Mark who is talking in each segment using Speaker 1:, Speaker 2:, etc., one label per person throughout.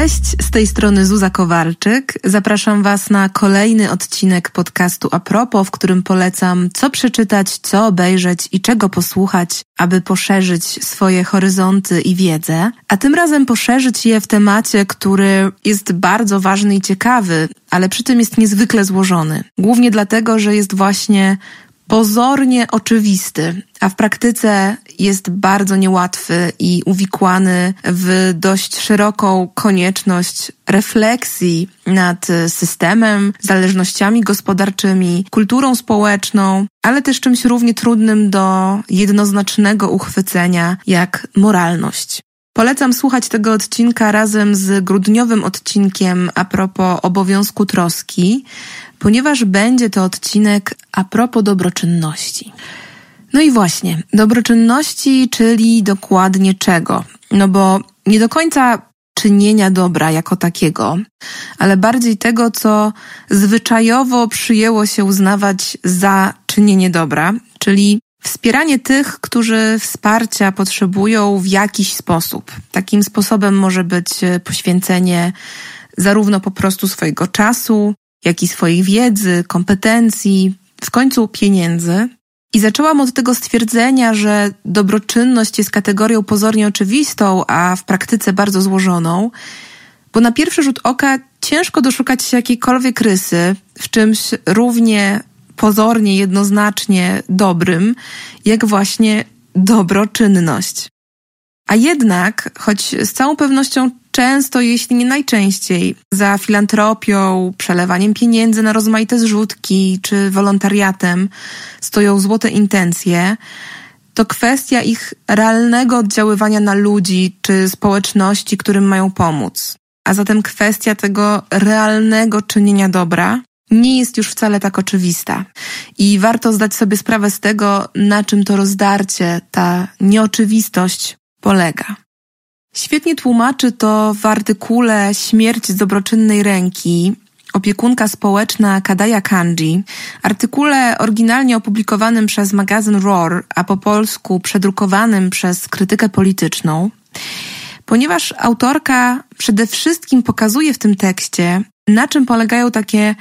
Speaker 1: Cześć, z tej strony Zuza Kowalczyk. Zapraszam Was na kolejny odcinek podcastu Apropo, w którym polecam, co przeczytać, co obejrzeć i czego posłuchać, aby poszerzyć swoje horyzonty i wiedzę. A tym razem poszerzyć je w temacie, który jest bardzo ważny i ciekawy, ale przy tym jest niezwykle złożony. Głównie dlatego, że jest właśnie pozornie oczywisty, a w praktyce jest bardzo niełatwy i uwikłany w dość szeroką konieczność refleksji nad systemem, zależnościami gospodarczymi, kulturą społeczną, ale też czymś równie trudnym do jednoznacznego uchwycenia jak moralność. Polecam słuchać tego odcinka razem z grudniowym odcinkiem a propos obowiązku troski, ponieważ będzie to odcinek a propos dobroczynności. No i właśnie, dobroczynności, czyli dokładnie czego? No bo nie do końca czynienia dobra jako takiego, ale bardziej tego, co zwyczajowo przyjęło się uznawać za czynienie dobra, czyli Wspieranie tych, którzy wsparcia potrzebują w jakiś sposób. Takim sposobem może być poświęcenie zarówno po prostu swojego czasu, jak i swojej wiedzy, kompetencji, w końcu pieniędzy. I zaczęłam od tego stwierdzenia, że dobroczynność jest kategorią pozornie oczywistą, a w praktyce bardzo złożoną, bo na pierwszy rzut oka ciężko doszukać się jakiejkolwiek rysy w czymś równie pozornie, jednoznacznie dobrym, jak właśnie dobroczynność. A jednak, choć z całą pewnością często, jeśli nie najczęściej, za filantropią, przelewaniem pieniędzy na rozmaite zrzutki czy wolontariatem stoją złote intencje, to kwestia ich realnego oddziaływania na ludzi czy społeczności, którym mają pomóc. A zatem kwestia tego realnego czynienia dobra nie jest już wcale tak oczywista. I warto zdać sobie sprawę z tego, na czym to rozdarcie, ta nieoczywistość polega. Świetnie tłumaczy to w artykule Śmierć z dobroczynnej ręki opiekunka społeczna Kadaya Kanji, artykule oryginalnie opublikowanym przez magazyn Roar, a po polsku przedrukowanym przez krytykę polityczną, ponieważ autorka przede wszystkim pokazuje w tym tekście, na czym polegają takie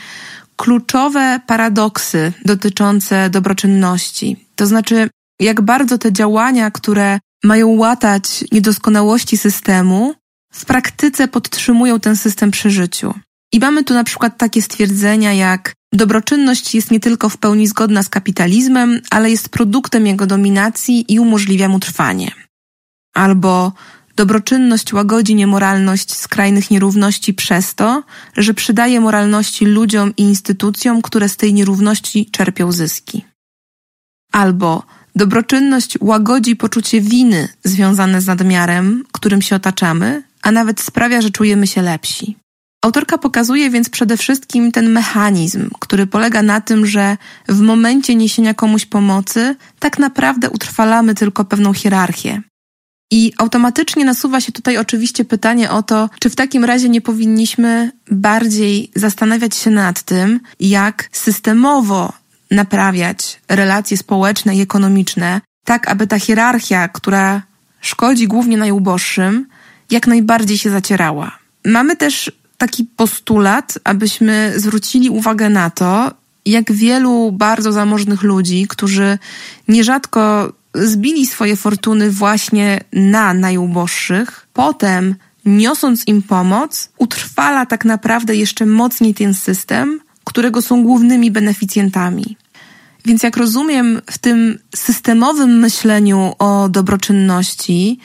Speaker 1: kluczowe paradoksy dotyczące dobroczynności. To znaczy, jak bardzo te działania, które mają łatać niedoskonałości systemu, w praktyce podtrzymują ten system przy życiu. I mamy tu na przykład takie stwierdzenia jak dobroczynność jest nie tylko w pełni zgodna z kapitalizmem, ale jest produktem jego dominacji i umożliwia mu trwanie. Albo Dobroczynność łagodzi niemoralność skrajnych nierówności przez to, że przydaje moralności ludziom i instytucjom, które z tej nierówności czerpią zyski. Albo dobroczynność łagodzi poczucie winy związane z nadmiarem, którym się otaczamy, a nawet sprawia, że czujemy się lepsi. Autorka pokazuje więc przede wszystkim ten mechanizm, który polega na tym, że w momencie niesienia komuś pomocy tak naprawdę utrwalamy tylko pewną hierarchię. I automatycznie nasuwa się tutaj oczywiście pytanie o to, czy w takim razie nie powinniśmy bardziej zastanawiać się nad tym, jak systemowo naprawiać relacje społeczne i ekonomiczne, tak aby ta hierarchia, która szkodzi głównie najuboższym, jak najbardziej się zacierała. Mamy też taki postulat, abyśmy zwrócili uwagę na to, jak wielu bardzo zamożnych ludzi, którzy nierzadko zbili swoje fortuny właśnie na najuboższych, potem niosąc im pomoc, utrwala tak naprawdę jeszcze mocniej ten system, którego są głównymi beneficjentami. Więc jak rozumiem, w tym systemowym myśleniu o dobroczynności,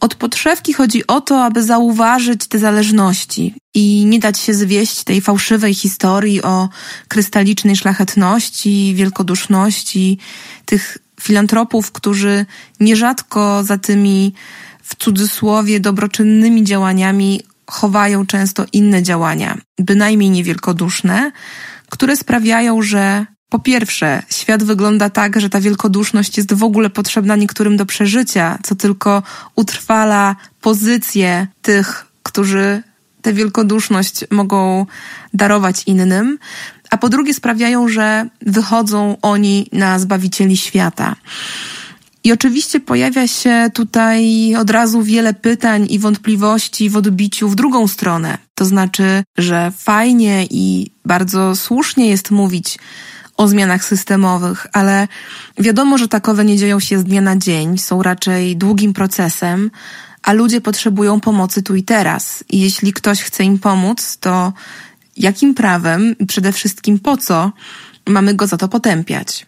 Speaker 1: od podszewki chodzi o to, aby zauważyć te zależności i nie dać się zwieść tej fałszywej historii o krystalicznej szlachetności, wielkoduszności, tych filantropów, którzy nierzadko za tymi w cudzysłowie dobroczynnymi działaniami chowają często inne działania, bynajmniej niewielkoduszne, które sprawiają, że po pierwsze, świat wygląda tak, że ta wielkoduszność jest w ogóle potrzebna niektórym do przeżycia, co tylko utrwala pozycję tych, którzy tę wielkoduszność mogą darować innym a po drugie sprawiają, że wychodzą oni na zbawicieli świata. I oczywiście pojawia się tutaj od razu wiele pytań i wątpliwości w odbiciu w drugą stronę. To znaczy, że fajnie i bardzo słusznie jest mówić o zmianach systemowych, ale wiadomo, że takowe nie dzieją się z dnia na dzień, są raczej długim procesem, a ludzie potrzebują pomocy tu i teraz. I jeśli ktoś chce im pomóc, to jakim prawem i przede wszystkim po co mamy go za to potępiać?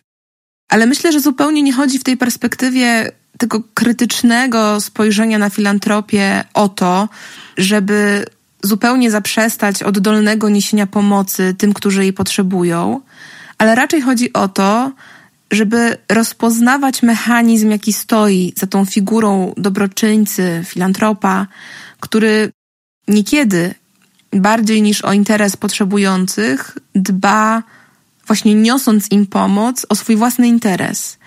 Speaker 1: Ale myślę, że zupełnie nie chodzi w tej perspektywie tego krytycznego spojrzenia na filantropię o to, żeby zupełnie zaprzestać oddolnego niesienia pomocy tym, którzy jej potrzebują, ale raczej chodzi o to, żeby rozpoznawać mechanizm, jaki stoi za tą figurą dobroczyńcy, filantropa, który niekiedy bardziej niż o interes potrzebujących dba właśnie niosąc im pomoc, o swój własny interes.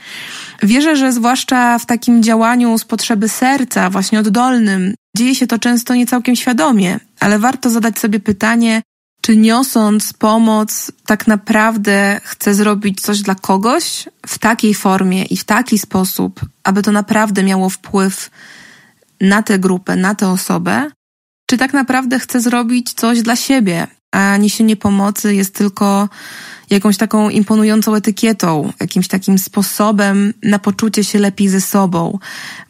Speaker 1: Wierzę, że zwłaszcza w takim działaniu z potrzeby serca, właśnie oddolnym, dzieje się to często nie całkiem świadomie, ale warto zadać sobie pytanie, czy niosąc pomoc, tak naprawdę chcę zrobić coś dla kogoś w takiej formie i w taki sposób, aby to naprawdę miało wpływ na tę grupę, na tę osobę, czy tak naprawdę chcę zrobić coś dla siebie, a niesienie pomocy jest tylko jakąś taką imponującą etykietą, jakimś takim sposobem na poczucie się lepiej ze sobą,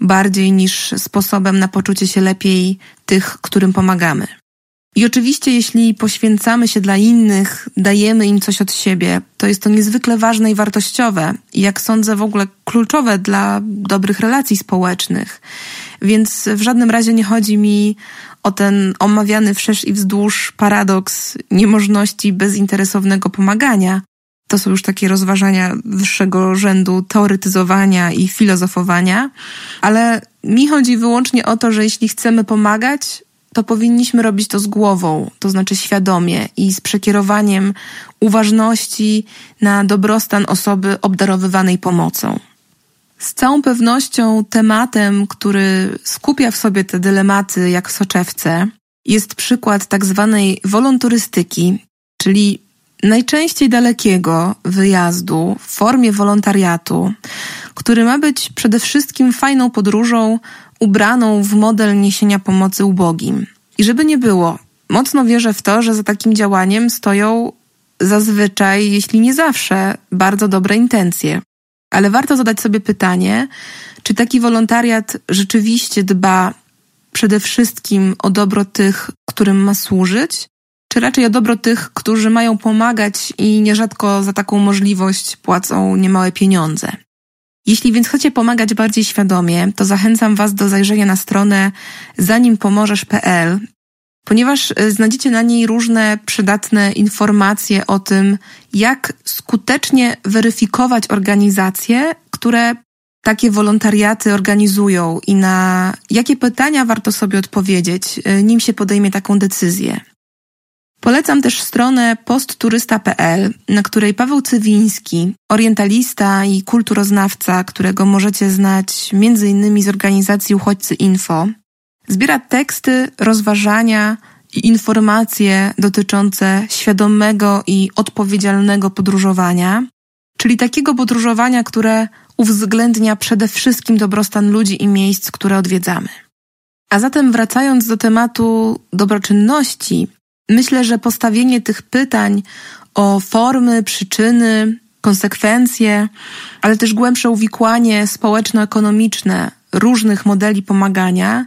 Speaker 1: bardziej niż sposobem na poczucie się lepiej tych, którym pomagamy. I oczywiście, jeśli poświęcamy się dla innych, dajemy im coś od siebie, to jest to niezwykle ważne i wartościowe, jak sądzę, w ogóle kluczowe dla dobrych relacji społecznych. Więc w żadnym razie nie chodzi mi o ten omawiany wszerz i wzdłuż paradoks niemożności bezinteresownego pomagania. To są już takie rozważania wyższego rzędu teoretyzowania i filozofowania, ale mi chodzi wyłącznie o to, że jeśli chcemy pomagać, to powinniśmy robić to z głową, to znaczy świadomie i z przekierowaniem uważności na dobrostan osoby obdarowywanej pomocą. Z całą pewnością tematem, który skupia w sobie te dylematy jak soczewce, jest przykład tak zwanej wolonturystyki, czyli najczęściej dalekiego wyjazdu w formie wolontariatu, który ma być przede wszystkim fajną podróżą ubraną w model niesienia pomocy ubogim. I żeby nie było, mocno wierzę w to, że za takim działaniem stoją zazwyczaj, jeśli nie zawsze, bardzo dobre intencje. Ale warto zadać sobie pytanie, czy taki wolontariat rzeczywiście dba przede wszystkim o dobro tych, którym ma służyć, czy raczej o dobro tych, którzy mają pomagać i nierzadko za taką możliwość płacą niemałe pieniądze. Jeśli więc chcecie pomagać bardziej świadomie, to zachęcam Was do zajrzenia na stronę zanimpomożesz.pl, ponieważ e, znajdziecie na niej różne przydatne informacje o tym, jak skutecznie weryfikować organizacje, które takie wolontariaty organizują i na jakie pytania warto sobie odpowiedzieć, e, nim się podejmie taką decyzję. Polecam też stronę postturysta.pl, na której Paweł Cywiński, orientalista i kulturoznawca, którego możecie znać m.in. z organizacji Uchodźcy Info, zbiera teksty, rozważania i informacje dotyczące świadomego i odpowiedzialnego podróżowania, czyli takiego podróżowania, które uwzględnia przede wszystkim dobrostan ludzi i miejsc, które odwiedzamy. A zatem wracając do tematu dobroczynności, Myślę, że postawienie tych pytań o formy, przyczyny, konsekwencje, ale też głębsze uwikłanie społeczno-ekonomiczne różnych modeli pomagania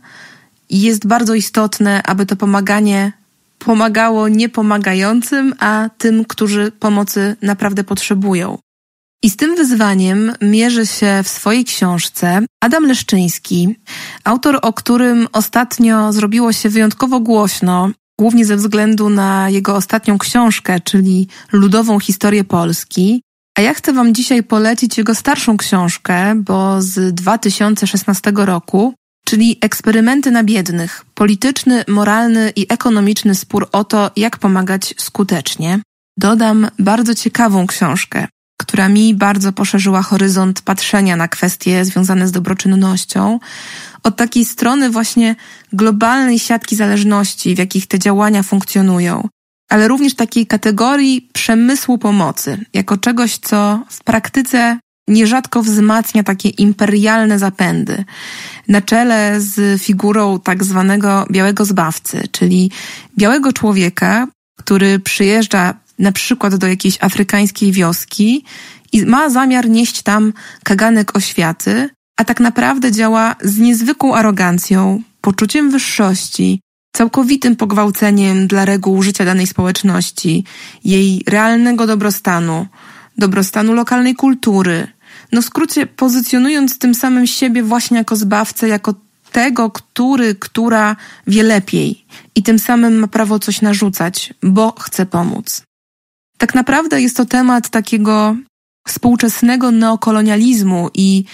Speaker 1: jest bardzo istotne, aby to pomaganie pomagało niepomagającym, a tym, którzy pomocy naprawdę potrzebują. I z tym wyzwaniem mierzy się w swojej książce Adam Leszczyński, autor, o którym ostatnio zrobiło się wyjątkowo głośno głównie ze względu na jego ostatnią książkę, czyli Ludową Historię Polski. A ja chcę Wam dzisiaj polecić jego starszą książkę, bo z 2016 roku, czyli Eksperymenty na biednych. Polityczny, moralny i ekonomiczny spór o to, jak pomagać skutecznie. Dodam bardzo ciekawą książkę, która mi bardzo poszerzyła horyzont patrzenia na kwestie związane z dobroczynnością, od takiej strony właśnie globalnej siatki zależności, w jakich te działania funkcjonują, ale również takiej kategorii przemysłu pomocy, jako czegoś, co w praktyce nierzadko wzmacnia takie imperialne zapędy. Na czele z figurą tak zwanego białego zbawcy, czyli białego człowieka, który przyjeżdża na przykład do jakiejś afrykańskiej wioski i ma zamiar nieść tam kaganek oświaty, a tak naprawdę działa z niezwykłą arogancją, poczuciem wyższości, całkowitym pogwałceniem dla reguł życia danej społeczności, jej realnego dobrostanu, dobrostanu lokalnej kultury. No w skrócie, pozycjonując tym samym siebie właśnie jako zbawcę, jako tego, który, która wie lepiej i tym samym ma prawo coś narzucać, bo chce pomóc. Tak naprawdę jest to temat takiego współczesnego neokolonializmu i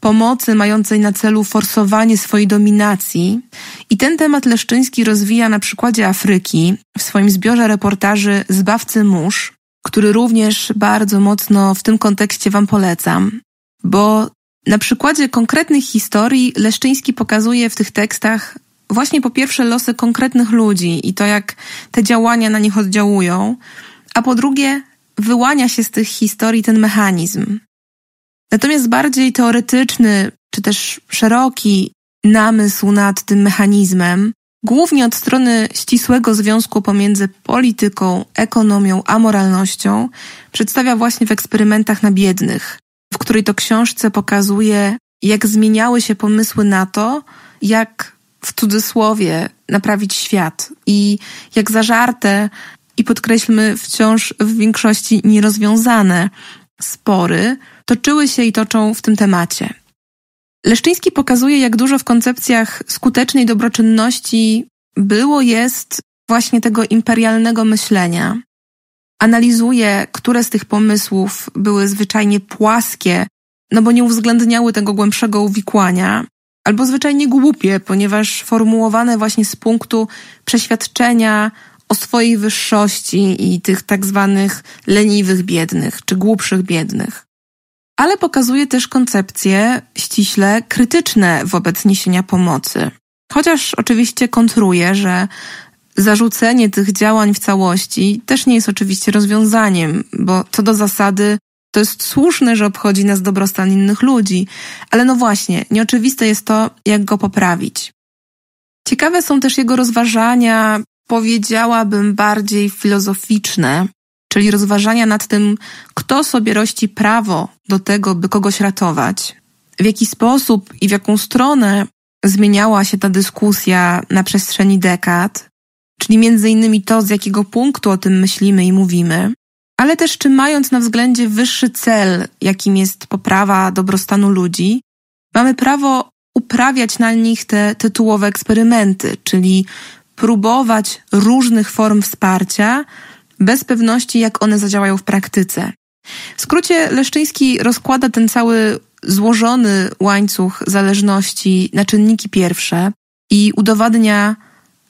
Speaker 1: pomocy mającej na celu forsowanie swojej dominacji. I ten temat Leszczyński rozwija na przykładzie Afryki w swoim zbiorze reportaży Zbawcy Mórz, który również bardzo mocno w tym kontekście Wam polecam, bo na przykładzie konkretnych historii Leszczyński pokazuje w tych tekstach właśnie po pierwsze losy konkretnych ludzi i to, jak te działania na nich oddziałują, a po drugie wyłania się z tych historii ten mechanizm. Natomiast bardziej teoretyczny, czy też szeroki namysł nad tym mechanizmem, głównie od strony ścisłego związku pomiędzy polityką, ekonomią a moralnością, przedstawia właśnie w eksperymentach na biednych, w której to książce pokazuje, jak zmieniały się pomysły na to, jak w cudzysłowie naprawić świat i jak zażarte i podkreślmy wciąż w większości nierozwiązane spory toczyły się i toczą w tym temacie. Leszczyński pokazuje, jak dużo w koncepcjach skutecznej dobroczynności było, jest właśnie tego imperialnego myślenia. Analizuje, które z tych pomysłów były zwyczajnie płaskie, no bo nie uwzględniały tego głębszego uwikłania, albo zwyczajnie głupie, ponieważ formułowane właśnie z punktu przeświadczenia o swojej wyższości i tych tak zwanych leniwych biednych, czy głupszych biednych. Ale pokazuje też koncepcje ściśle krytyczne wobec niesienia pomocy. Chociaż oczywiście kontruje, że zarzucenie tych działań w całości też nie jest oczywiście rozwiązaniem, bo co do zasady to jest słuszne, że obchodzi nas dobrostan innych ludzi, ale no właśnie, nieoczywiste jest to, jak go poprawić. Ciekawe są też jego rozważania powiedziałabym, bardziej filozoficzne, czyli rozważania nad tym, kto sobie rości prawo do tego, by kogoś ratować, w jaki sposób i w jaką stronę zmieniała się ta dyskusja na przestrzeni dekad, czyli między innymi to, z jakiego punktu o tym myślimy i mówimy, ale też czy mając na względzie wyższy cel, jakim jest poprawa dobrostanu ludzi, mamy prawo uprawiać na nich te tytułowe eksperymenty, czyli próbować różnych form wsparcia, bez pewności, jak one zadziałają w praktyce. W skrócie, Leszczyński rozkłada ten cały złożony łańcuch zależności na czynniki pierwsze i udowadnia,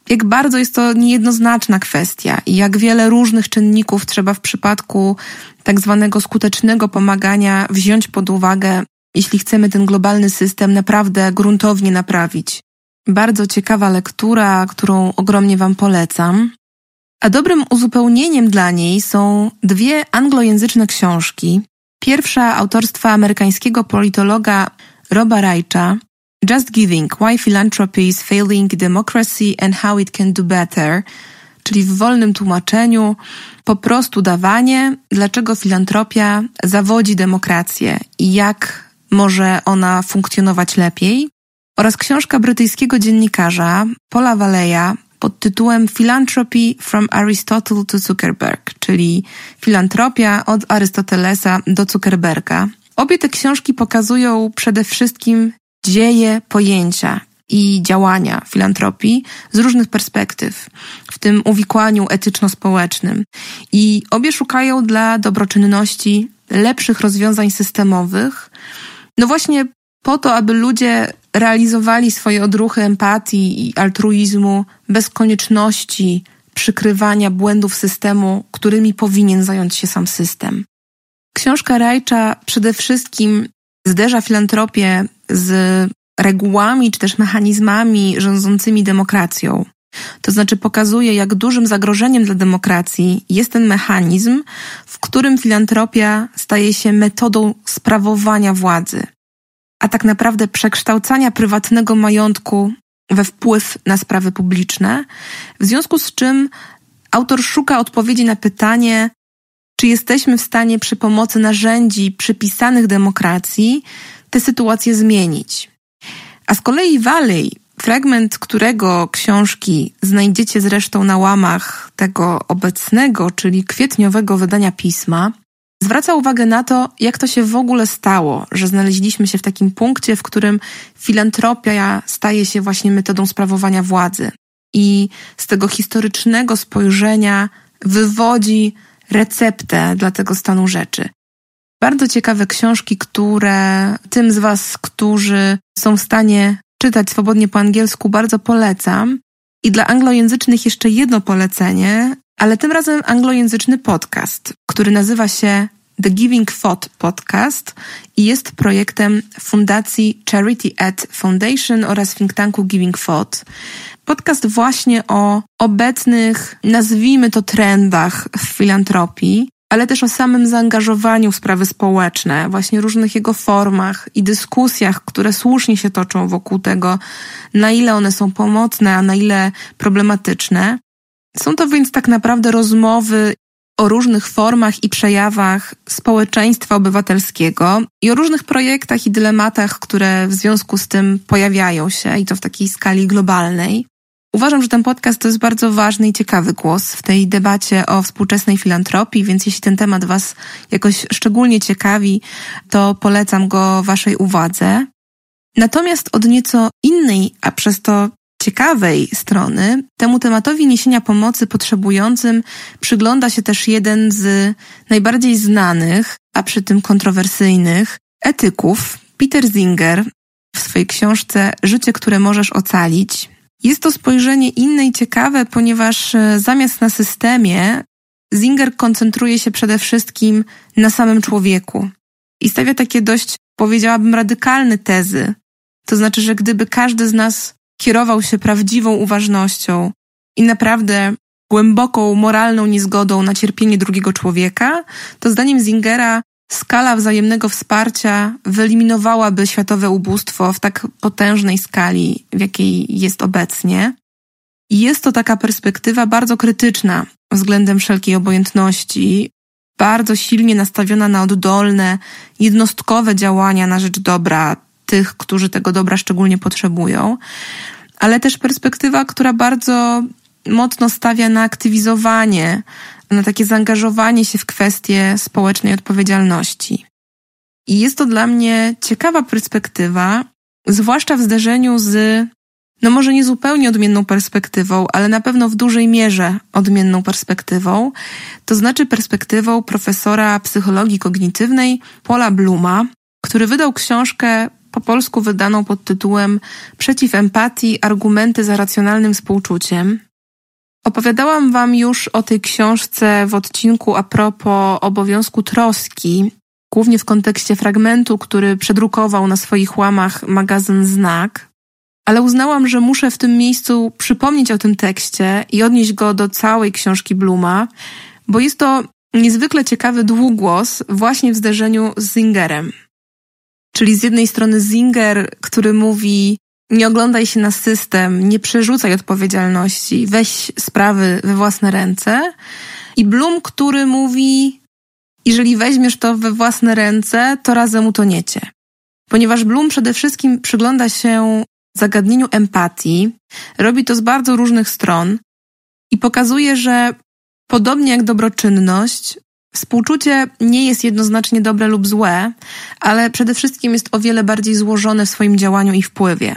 Speaker 1: jak bardzo jest to niejednoznaczna kwestia i jak wiele różnych czynników trzeba w przypadku tak zwanego skutecznego pomagania wziąć pod uwagę, jeśli chcemy ten globalny system naprawdę gruntownie naprawić. Bardzo ciekawa lektura, którą ogromnie Wam polecam. A dobrym uzupełnieniem dla niej są dwie anglojęzyczne książki. Pierwsza autorstwa amerykańskiego politologa Roba Rajcza Just Giving Why Philanthropy is Failing Democracy and How It Can Do Better, czyli w wolnym tłumaczeniu po prostu dawanie, dlaczego filantropia zawodzi demokrację i jak może ona funkcjonować lepiej oraz książka brytyjskiego dziennikarza Paula Valeja pod tytułem Philanthropy from Aristotle to Zuckerberg, czyli filantropia od Arystotelesa do Zuckerberga. Obie te książki pokazują przede wszystkim dzieje pojęcia i działania filantropii z różnych perspektyw, w tym uwikłaniu etyczno-społecznym. I obie szukają dla dobroczynności lepszych rozwiązań systemowych, no właśnie po to, aby ludzie realizowali swoje odruchy empatii i altruizmu bez konieczności przykrywania błędów systemu, którymi powinien zająć się sam system. Książka Rajcza przede wszystkim zderza filantropię z regułami czy też mechanizmami rządzącymi demokracją. To znaczy pokazuje, jak dużym zagrożeniem dla demokracji jest ten mechanizm, w którym filantropia staje się metodą sprawowania władzy, a tak naprawdę przekształcania prywatnego majątku we wpływ na sprawy publiczne, w związku z czym autor szuka odpowiedzi na pytanie, czy jesteśmy w stanie przy pomocy narzędzi przypisanych demokracji tę sytuację zmienić. A z kolei Valley, fragment którego książki znajdziecie zresztą na łamach tego obecnego, czyli kwietniowego wydania pisma, zwraca uwagę na to, jak to się w ogóle stało, że znaleźliśmy się w takim punkcie, w którym filantropia staje się właśnie metodą sprawowania władzy. I z tego historycznego spojrzenia wywodzi receptę dla tego stanu rzeczy. Bardzo ciekawe książki, które tym z Was, którzy są w stanie czytać swobodnie po angielsku, bardzo polecam. I dla anglojęzycznych jeszcze jedno polecenie, ale tym razem anglojęzyczny podcast, który nazywa się The Giving Thought Podcast i jest projektem Fundacji Charity Ed Foundation oraz think tanku Giving Thought. Podcast właśnie o obecnych, nazwijmy to trendach w filantropii, ale też o samym zaangażowaniu w sprawy społeczne, właśnie różnych jego formach i dyskusjach, które słusznie się toczą wokół tego, na ile one są pomocne, a na ile problematyczne. Są to więc tak naprawdę rozmowy o różnych formach i przejawach społeczeństwa obywatelskiego i o różnych projektach i dylematach, które w związku z tym pojawiają się i to w takiej skali globalnej. Uważam, że ten podcast to jest bardzo ważny i ciekawy głos w tej debacie o współczesnej filantropii, więc jeśli ten temat Was jakoś szczególnie ciekawi, to polecam go Waszej uwadze. Natomiast od nieco innej, a przez to ciekawej strony, temu tematowi niesienia pomocy potrzebującym przygląda się też jeden z najbardziej znanych, a przy tym kontrowersyjnych etyków, Peter Singer, w swojej książce Życie, które możesz ocalić, jest to spojrzenie inne i ciekawe, ponieważ e, zamiast na systemie, Zinger koncentruje się przede wszystkim na samym człowieku i stawia takie dość, powiedziałabym, radykalne tezy. To znaczy, że gdyby każdy z nas kierował się prawdziwą uważnością i naprawdę głęboką moralną niezgodą na cierpienie drugiego człowieka, to zdaniem Zingera skala wzajemnego wsparcia wyeliminowałaby światowe ubóstwo w tak potężnej skali, w jakiej jest obecnie. I jest to taka perspektywa bardzo krytyczna względem wszelkiej obojętności, bardzo silnie nastawiona na oddolne, jednostkowe działania na rzecz dobra tych, którzy tego dobra szczególnie potrzebują, ale też perspektywa, która bardzo mocno stawia na aktywizowanie na takie zaangażowanie się w kwestie społecznej odpowiedzialności. I jest to dla mnie ciekawa perspektywa, zwłaszcza w zderzeniu z, no może nie zupełnie odmienną perspektywą, ale na pewno w dużej mierze odmienną perspektywą, to znaczy perspektywą profesora psychologii kognitywnej Paula Bluma, który wydał książkę po polsku wydaną pod tytułem Przeciw empatii argumenty za racjonalnym współczuciem. Opowiadałam Wam już o tej książce w odcinku a propos obowiązku troski, głównie w kontekście fragmentu, który przedrukował na swoich łamach magazyn Znak. Ale uznałam, że muszę w tym miejscu przypomnieć o tym tekście i odnieść go do całej książki Bluma, bo jest to niezwykle ciekawy długłos właśnie w zderzeniu z Zingerem. Czyli z jednej strony Zinger, który mówi, nie oglądaj się na system, nie przerzucaj odpowiedzialności, weź sprawy we własne ręce. I Bloom, który mówi, jeżeli weźmiesz to we własne ręce, to razem utoniecie. Ponieważ Bloom przede wszystkim przygląda się zagadnieniu empatii, robi to z bardzo różnych stron i pokazuje, że podobnie jak dobroczynność, współczucie nie jest jednoznacznie dobre lub złe, ale przede wszystkim jest o wiele bardziej złożone w swoim działaniu i wpływie.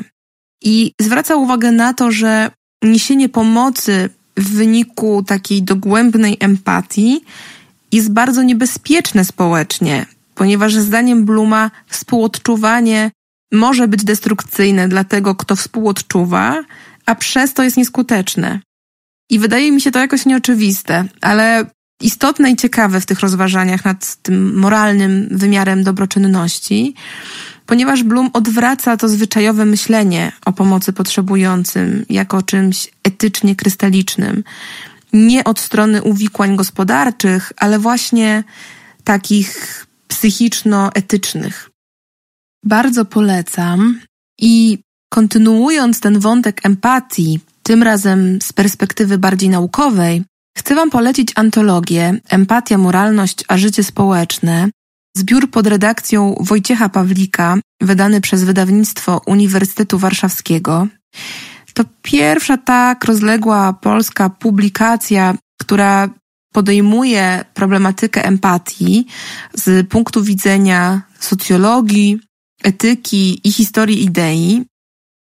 Speaker 1: I zwraca uwagę na to, że niesienie pomocy w wyniku takiej dogłębnej empatii jest bardzo niebezpieczne społecznie, ponieważ zdaniem Bluma współodczuwanie może być destrukcyjne dla tego, kto współodczuwa, a przez to jest nieskuteczne. I wydaje mi się to jakoś nieoczywiste, ale istotne i ciekawe w tych rozważaniach nad tym moralnym wymiarem dobroczynności ponieważ Bloom odwraca to zwyczajowe myślenie o pomocy potrzebującym jako czymś etycznie krystalicznym. Nie od strony uwikłań gospodarczych, ale właśnie takich psychiczno-etycznych. Bardzo polecam i kontynuując ten wątek empatii, tym razem z perspektywy bardziej naukowej, chcę Wam polecić antologię Empatia, moralność a życie społeczne, zbiór pod redakcją Wojciecha Pawlika, wydany przez wydawnictwo Uniwersytetu Warszawskiego. To pierwsza tak rozległa polska publikacja, która podejmuje problematykę empatii z punktu widzenia socjologii, etyki i historii idei,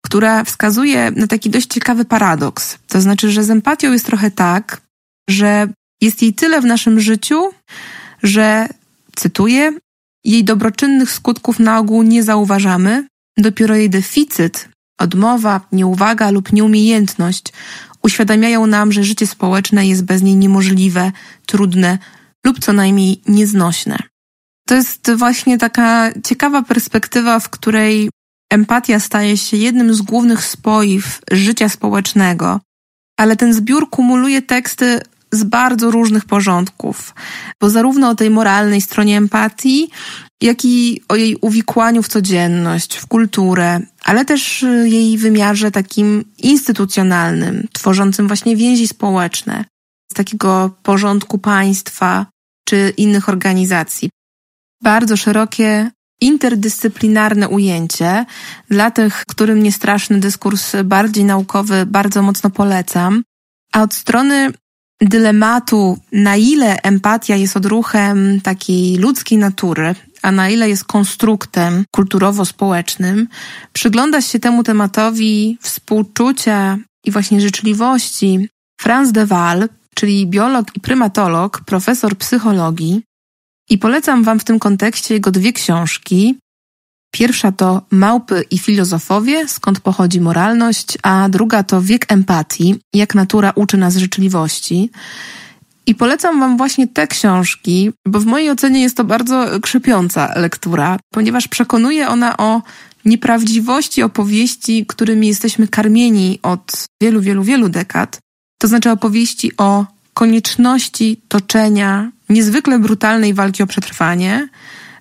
Speaker 1: która wskazuje na taki dość ciekawy paradoks. To znaczy, że z empatią jest trochę tak, że jest jej tyle w naszym życiu, że, cytuję, jej dobroczynnych skutków na ogół nie zauważamy, dopiero jej deficyt, odmowa, nieuwaga lub nieumiejętność uświadamiają nam, że życie społeczne jest bez niej niemożliwe, trudne lub co najmniej nieznośne. To jest właśnie taka ciekawa perspektywa, w której empatia staje się jednym z głównych spoiw życia społecznego, ale ten zbiór kumuluje teksty z bardzo różnych porządków, bo zarówno o tej moralnej stronie empatii, jak i o jej uwikłaniu w codzienność, w kulturę, ale też jej wymiarze takim instytucjonalnym, tworzącym właśnie więzi społeczne, z takiego porządku państwa czy innych organizacji. Bardzo szerokie interdyscyplinarne ujęcie. Dla tych, którym niestraszny dyskurs bardziej naukowy, bardzo mocno polecam. A od strony dylematu, na ile empatia jest odruchem takiej ludzkiej natury, a na ile jest konstruktem kulturowo-społecznym, przygląda się temu tematowi współczucia i właśnie życzliwości Franz de Waal, czyli biolog i prymatolog, profesor psychologii, i polecam Wam w tym kontekście jego dwie książki. Pierwsza to Małpy i filozofowie, skąd pochodzi moralność, a druga to Wiek empatii, jak natura uczy nas życzliwości. I polecam Wam właśnie te książki, bo w mojej ocenie jest to bardzo krzepiąca lektura, ponieważ przekonuje ona o nieprawdziwości opowieści, którymi jesteśmy karmieni od wielu, wielu, wielu dekad. To znaczy opowieści o konieczności toczenia niezwykle brutalnej walki o przetrwanie,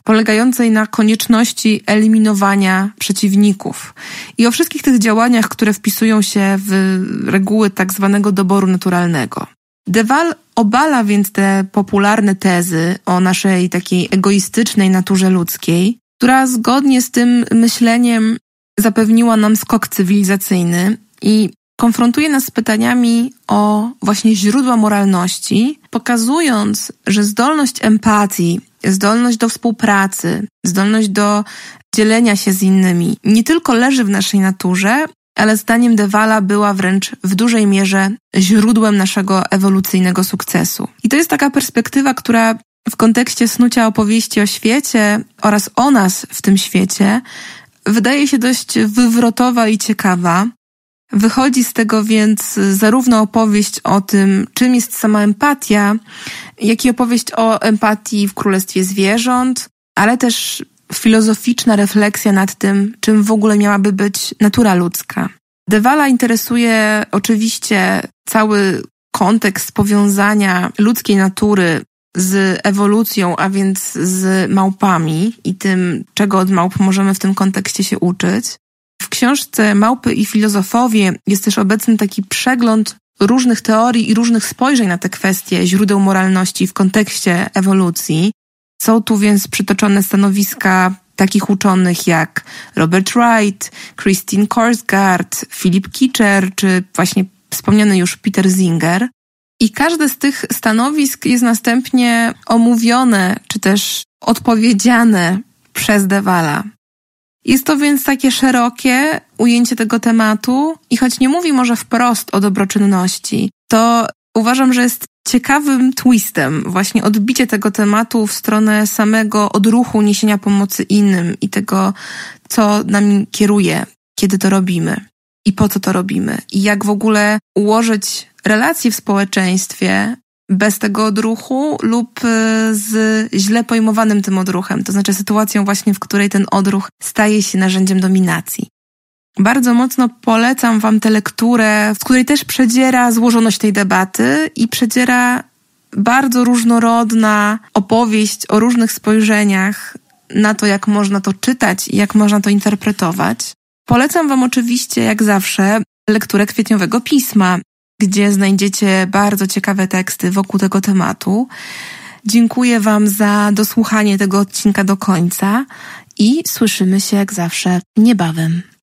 Speaker 1: polegającej na konieczności eliminowania przeciwników i o wszystkich tych działaniach, które wpisują się w reguły tak zwanego doboru naturalnego. Dewal obala więc te popularne tezy o naszej takiej egoistycznej naturze ludzkiej, która zgodnie z tym myśleniem zapewniła nam skok cywilizacyjny i konfrontuje nas z pytaniami o właśnie źródła moralności, pokazując, że zdolność empatii, zdolność do współpracy, zdolność do dzielenia się z innymi nie tylko leży w naszej naturze, ale zdaniem Dewala była wręcz w dużej mierze źródłem naszego ewolucyjnego sukcesu. I to jest taka perspektywa, która w kontekście snucia opowieści o świecie oraz o nas w tym świecie wydaje się dość wywrotowa i ciekawa, Wychodzi z tego więc zarówno opowieść o tym, czym jest sama empatia, jak i opowieść o empatii w królestwie zwierząt, ale też filozoficzna refleksja nad tym, czym w ogóle miałaby być natura ludzka. Dewala interesuje oczywiście cały kontekst powiązania ludzkiej natury z ewolucją, a więc z małpami i tym, czego od małp możemy w tym kontekście się uczyć. Książce Małpy i filozofowie jest też obecny taki przegląd różnych teorii i różnych spojrzeń na te kwestie źródeł moralności w kontekście ewolucji. Są tu więc przytoczone stanowiska takich uczonych jak Robert Wright, Christine Korsgaard, Philip Kitcher czy właśnie wspomniany już Peter Singer. I każde z tych stanowisk jest następnie omówione czy też odpowiedziane przez Dewala. Jest to więc takie szerokie ujęcie tego tematu i choć nie mówi może wprost o dobroczynności, to uważam, że jest ciekawym twistem właśnie odbicie tego tematu w stronę samego odruchu niesienia pomocy innym i tego, co nami kieruje, kiedy to robimy i po co to robimy i jak w ogóle ułożyć relacje w społeczeństwie bez tego odruchu lub y, z źle pojmowanym tym odruchem, to znaczy sytuacją właśnie, w której ten odruch staje się narzędziem dominacji. Bardzo mocno polecam Wam tę lekturę, w której też przedziera złożoność tej debaty i przedziera bardzo różnorodna opowieść o różnych spojrzeniach na to, jak można to czytać i jak można to interpretować. Polecam Wam oczywiście, jak zawsze, lekturę kwietniowego pisma, gdzie znajdziecie bardzo ciekawe teksty wokół tego tematu. Dziękuję Wam za dosłuchanie tego odcinka do końca i słyszymy się jak zawsze niebawem.